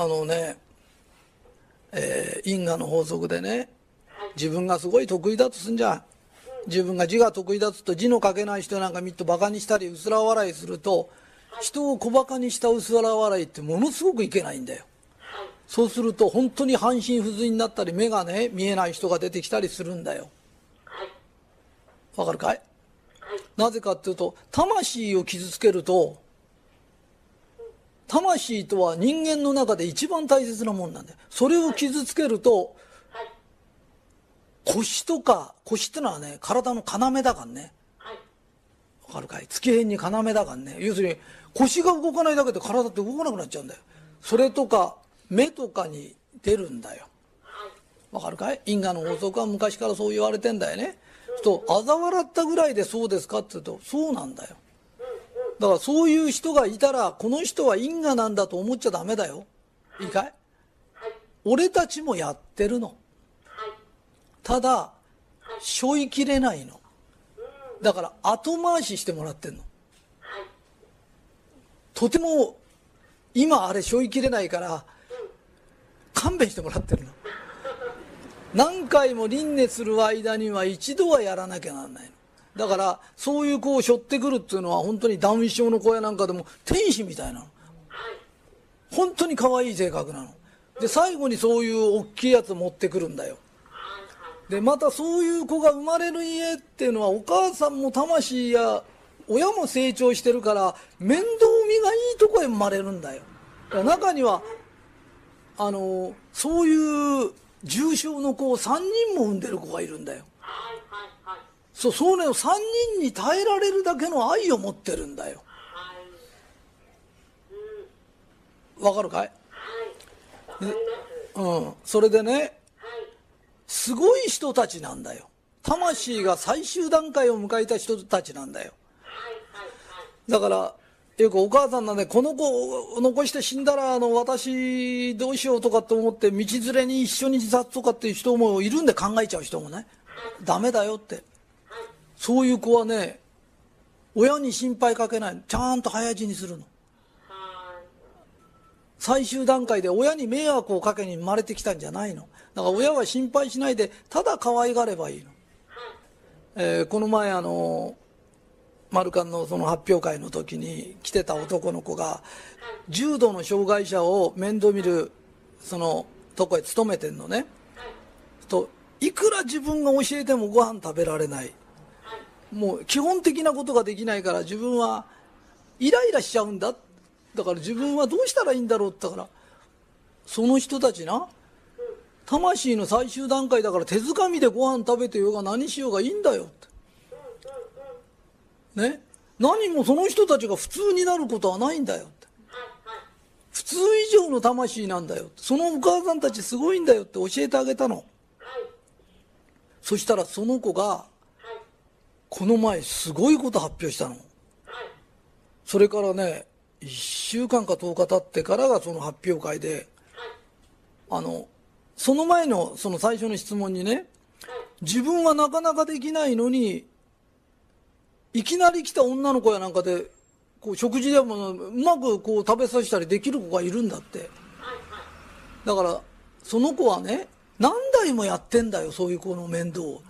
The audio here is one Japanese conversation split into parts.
あのね、えー因果の法則でね自分がすごい得意だとすんじゃん。自分が字が得意だとすると字の書けない人なんか見っとバカにしたり薄ら笑いすると人を小バカにした薄ら笑いってものすごくいけないんだよ。そうすると本当に半身不随になったり目がね見えない人が出てきたりするんだよ。わかるかい。なぜかっていうと魂を傷つけると魂とは人間の中で一番大切なもんなんだよ。それを傷つけると腰とか腰ってのはね体の要だからね。わかるかい？月辺に要だからね。要するに腰が動かないだけで体って動かなくなっちゃうんだよ。それとか目とかに出るんだよ。わかるかい？因果の法則は昔からそう言われてんだよね。と嘲笑ったぐらいでそうですかって言うとそうなんだよだからそういう人がいたらこの人は因果なんだと思っちゃダメだよ。いいかい？俺たちもやってるの。ただ背負いきれないの。だから後回ししてもらってんの。とても今あれ背負いきれないから勘弁してもらってるの。何回も輪廻する間には一度はやらなきゃなんないの。だからそういう子を背負ってくるっていうのは本当にダウン症の子やなんかでも天使みたいなの。本当に可愛い性格なの。で最後にそういう大きいやつ持ってくるんだよ。でまたそういう子が生まれる家っていうのはお母さんも魂や親も成長してるから面倒見がいいとこへ生まれるんだよ。だから中にはあのそういう重症の子を3人も産んでる子がいるんだよ。そうそうね3人に耐えられるだけの愛を持ってるんだよ。わかるかい？うん。それでねすごい人たちなんだよ。魂が最終段階を迎えた人たちなんだよ。だからよくお母さんなんでこの子を残して死んだらあの私どうしようとかって思って道連れに一緒に自殺とかっていう人もいるんで考えちゃう人もね。ダメだよってそういう子はね親に心配かけない。ちゃんと早死にするの。最終段階で親に迷惑をかけに生まれてきたんじゃないの。だから親は心配しないでただ可愛がればいいの、えーこの前あのマルカンのその発表会の時に来てた男の子が重度の障害者を面倒見るそのとこへ勤めてんのね。といくら自分が教えてもご飯食べられない。もう基本的なことができないから自分はイライラしちゃうんだ。だから自分はどうしたらいいんだろうって言ったからその人たちな魂の最終段階だから手づかみでご飯食べてようが何しようがいいんだよって。ね？何もその人たちが普通になることはないんだよって。普通以上の魂なんだよって。そのお母さんたちすごいんだよって教えてあげたの。そしたらその子がこの前すごいこと発表したの。それからね1週間か10日経ってからがその発表会であのその前のその最初の質問にね自分はなかなかできないのにいきなり来た女の子やなんかでこう食事でもうまくこう食べさせたりできる子がいるんだって。だからその子はね何代もやってんだよそういう子の面倒を。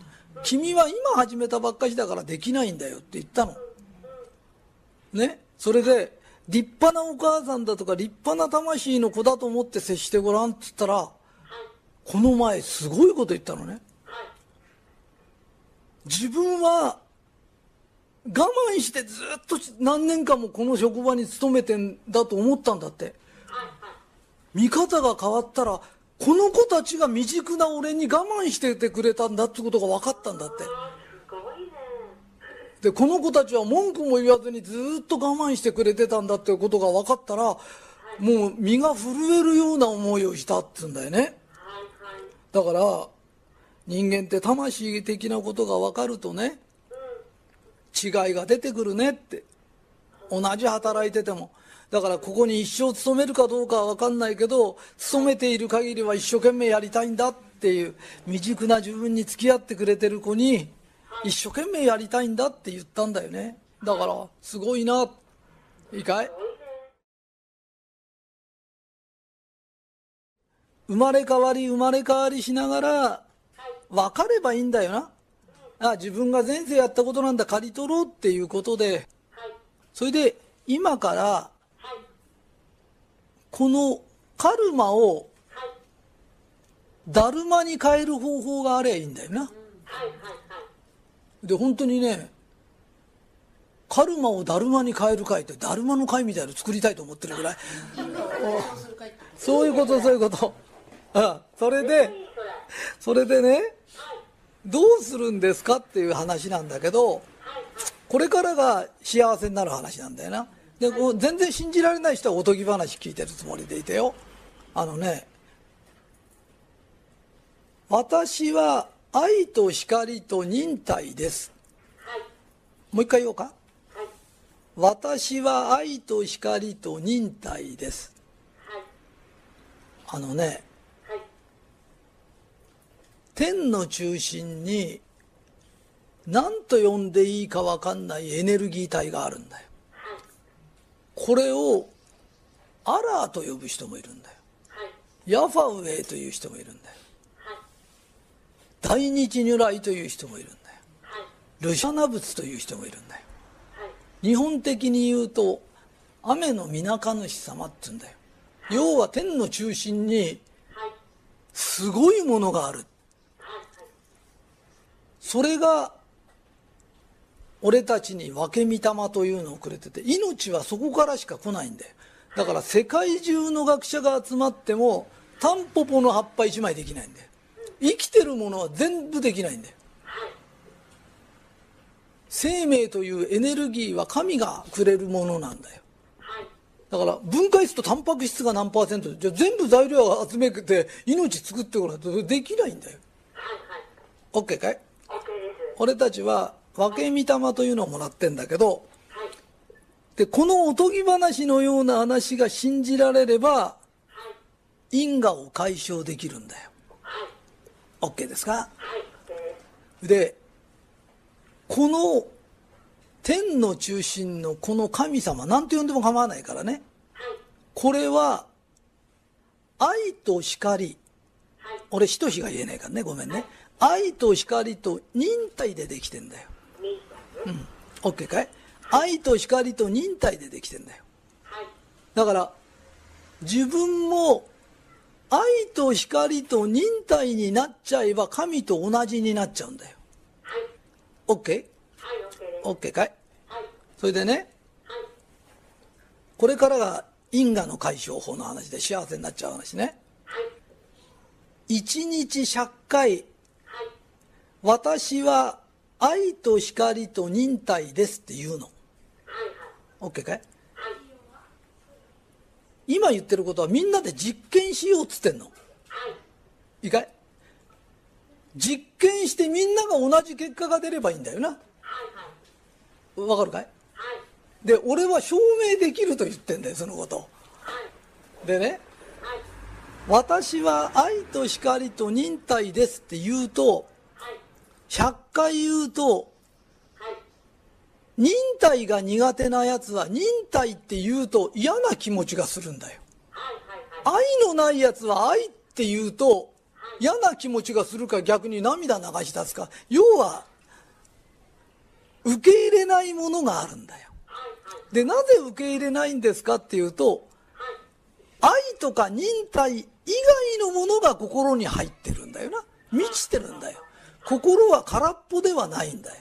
君は今始めたばっかしだからできないんだよって言ったの。ね？それで立派なお母さんだとか立派な魂の子だと思って接してごらんって言ったらこの前すごいこと言ったのね。自分は我慢してずっと何年間もこの職場に勤めてんだと思ったんだって。見方が変わったらこの子たちが未熟な俺に我慢しててくれたんだってことが分かったんだって。でこの子たちは文句も言わずにずっと我慢してくれてたんだってことが分かったらもう身が震えるような思いをしたって言うんだよね。だから人間って魂的なことが分かるとね違いが出てくるねって。同じ働いててもだからここに一生勤めるかどうかは分かんないけど勤めている限りは一生懸命やりたいんだっていう未熟な自分に付き合ってくれてる子に一生懸命やりたいんだって言ったんだよね。だからすごいな。いいかい？生まれ変わり生まれ変わりしながら分かればいいんだよな。あ自分が前世やったことなんだ刈り取ろうっていうことで。それで今からこのカルマをだるまに変える方法があればいいんだよな。で本当にねカルマをだるまに変える会ってだるまの会みたいの作りたいと思ってるぐらい。そういうことそういうこと。あそれでそれ。でねどうするんですかっていう話なんだけどこれからが幸せになる話なんだよなで全然信じられない人はおとぎ話聞いてるつもりでいてよ。あのね私は愛と光と忍耐です、もう一回言おうか？私は愛と光と忍耐です、はい、あのね、はい、天の中心に何と呼んでいいか分かんないエネルギー体があるんだよ、はい、これをアラーと呼ぶ人もいるんだよ、ヤファウェイという人もいるんだよ、大日如来という人もいるんだよ、ルシャナ仏という人もいるんだよ。日本的に言うと雨の皆か主様って言うんだよ。要は天の中心にすごいものがある。それが俺たちに分け御霊というのをくれてて命はそこからしか来ないんだよ。だから世界中の学者が集まってもタンポポの葉っぱ一枚できないんだよ。生きてるものは全部できないんだよ。生命というエネルギーは神がくれるものなんだよ、はい、だから分解するとタンパク質が何パーセントじゃ全部材料を集めて命作ってこないとできないんだよ、OK かい？俺たちは分け御霊というのをもらってんだけど、はい、でこのおとぎ話のような話が信じられれば、はい、因果を解消できるんだよ、はい、OK ですか、はい、でこの天の中心のこの神様何て呼んでも構わないからね、これは愛と光、俺使徒比が言えないからね。ごめんね、愛と光と忍耐でできてんだようん。OK かい？愛と光と忍耐でできてんだよ。だから自分も愛と光と忍耐になっちゃえば神と同じになっちゃうんだよ。OK? はい、OK かい、はい、それでね、はい、これからが因果の解消法の話で幸せになっちゃう話ね。はい、一日100回、はい、私は愛と光と忍耐ですって言うの。OK かい、はい、今言ってることはみんなで実験しようっつってんの。はい、いいかい？実験してみんなが同じ結果が出ればいいんだよな。わかるかい、はい、で、俺は証明できると言ってんだよ、そのこと。はい、でね、はい、私は愛と光と忍耐ですって言うと、はい、100回言うと、忍耐が苦手なやつは忍耐って言うと嫌な気持ちがするんだよ。愛のないやつは愛って言うと嫌な気持ちがするか逆に涙流し出すか。要は受け入れないものがあるんだよ。でなぜ受け入れないんですかっていうと愛とか忍耐以外のものが心に入ってるんだよな。満ちてるんだよ心は空っぽではないんだよ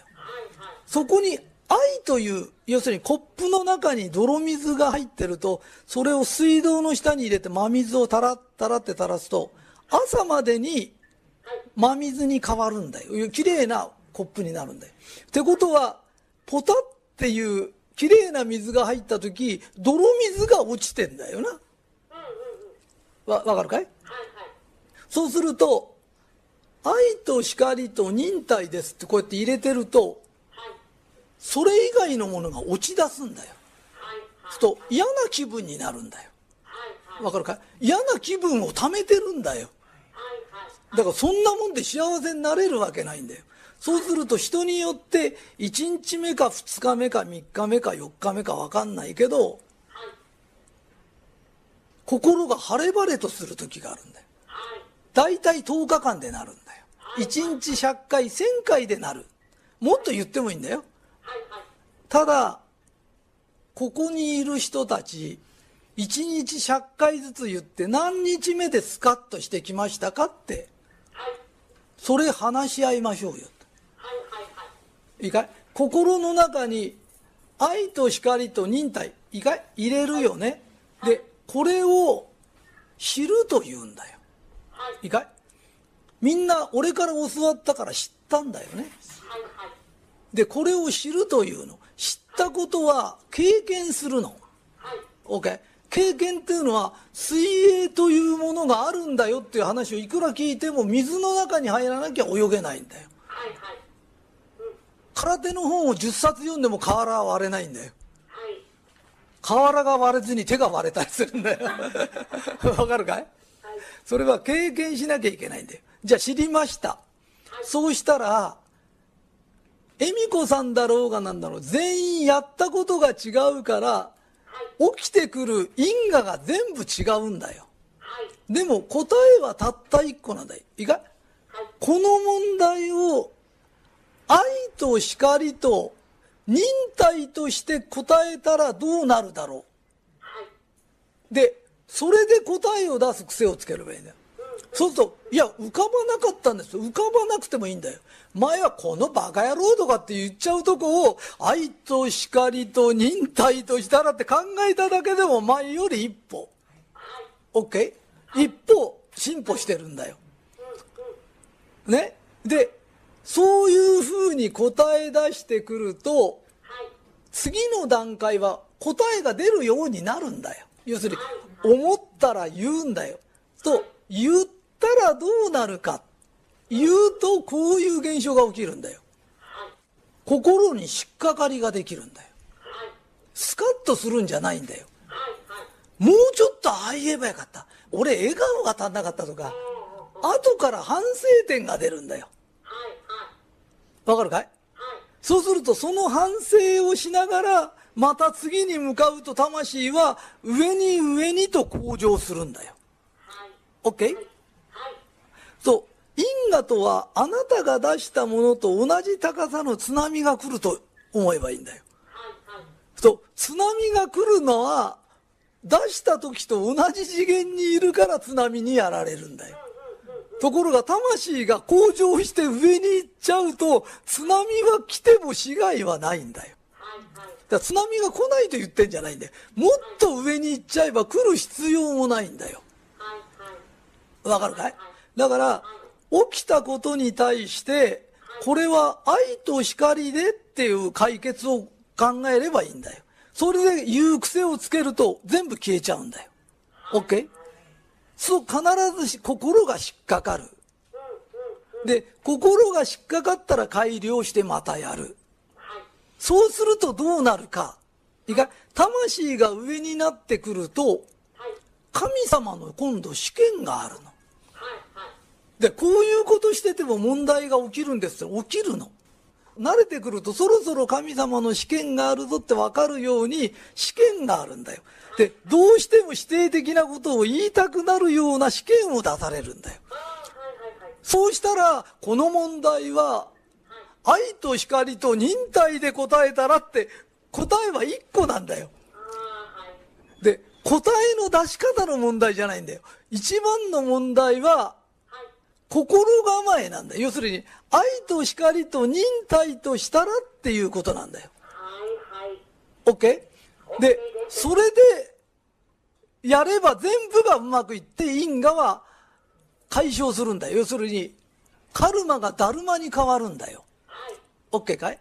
そこに愛という要するにコップの中に泥水が入ってるとそれを水道の下に入れて真水をたらたらって垂らすと朝までに真水に変わるんだよ。綺麗なコップになるんだよ。ってことは、ポタっていう綺麗な水が入った時、泥水が落ちてんだよな。わ、わかるかい、そうすると、愛と光と忍耐ですってこうやって入れてると、それ以外のものが落ち出すんだよ。すると嫌な気分になるんだよ。わかるか？嫌な気分を溜めてるんだよ。だからそんなもんで幸せになれるわけないんだよ。そうすると人によって1日目か2日目か3日目か4日目か分かんないけど、心が晴れ晴れとする時があるんだよ。大体10日間でなるんだよ。1日100回、1000回でなる。もっと言ってもいいんだよ。ただ、ここにいる人たち、1日100回ずつ言って何日目でスカッとしてきましたかって、それ話し合いましょうよ。いいかい？心の中に愛と光と忍耐、いいかい？入れるよね。で、これを知ると言うんだよ。いいかい？みんな俺から教わったから知ったんだよね。で、これを知るというの。知ったことは経験するの。OK? 経験っていうのは水泳というものがあるんだよっていう話をいくら聞いても水の中に入らなきゃ泳げないんだよ。空手の本を10冊読んでも瓦は割れないんだよ。瓦が割れずに手が割れたりするんだよ。わかるかい？それは経験しなきゃいけないんだよ。じゃあ知りました。そうしたら、恵美子さんだろうがなんだろう、全員やったことが違うから、起きてくる因果が全部違うんだよ。でも答えはたった一個なんだよ。いいかこの問題を愛と光と忍耐として答えたらどうなるだろう。で、それで答えを出す癖をつければいいんだよ。そうすると、いや、浮かばなかったんです浮かばなくてもいいんだよ。前はこのバカ野郎とかって言っちゃうとこを、愛と光と忍耐としたらって考えただけでも前より一歩。OK? 一歩進歩してるんだよ。ね？で、そういうふうに答え出してくると、次の段階は答えが出るようになるんだよ。要するに、思ったら言うんだよ。と、言っったらどうなるか。言うとこういう現象が起きるんだよ。心に引っかかりができるんだよ。スカッとするんじゃないんだよ。もうちょっとああ言えばよかった。俺笑顔が足んなかったとか、後から反省点が出るんだよ。わかるかい？そうするとその反省をしながら、また次に向かうと魂は上に上にと向上するんだよ。OK? そう、因果とはあなたが出したものと同じ高さの津波が来ると思えばいいんだよ。そう、津波が来るのは出した時と同じ次元にいるから津波にやられるんだよ。ところが魂が向上して上に行っちゃうと津波は来ても死骸はないんだよ。だ津波が来ないと言ってんじゃないんだよ。もっと上に行っちゃえば来る必要もないんだよ。わかるかいだから、起きたことに対して、これは愛と光でっていう解決を考えればいいんだよ。それで言う癖をつけると全部消えちゃうんだよ。OK? そう、必ずし心が引っかかる。で、心が引っかかったら改良してまたやる。そうするとどうなるか。いか？魂が上になってくると、神様の今度試験があるの。で、こういうことしてても問題が起きるんですよ。起きるの。慣れてくるとそろそろ神様の試験があるぞってわかるように試験があるんだよ。で、どうしても否定的なことを言いたくなるような試験を出されるんだよ。そうしたら、この問題は、愛と光と忍耐で答えたらって、答えは一個なんだよ。で、答えの出し方の問題じゃないんだよ。一番の問題は、心構えなんだよ。要するに、愛と光と忍耐としたらっていうことなんだよ。はいはい。OK? で、それで、やれば全部がうまくいって因果は解消するんだよ。要するに、カルマがダルマに変わるんだよ。OK かい？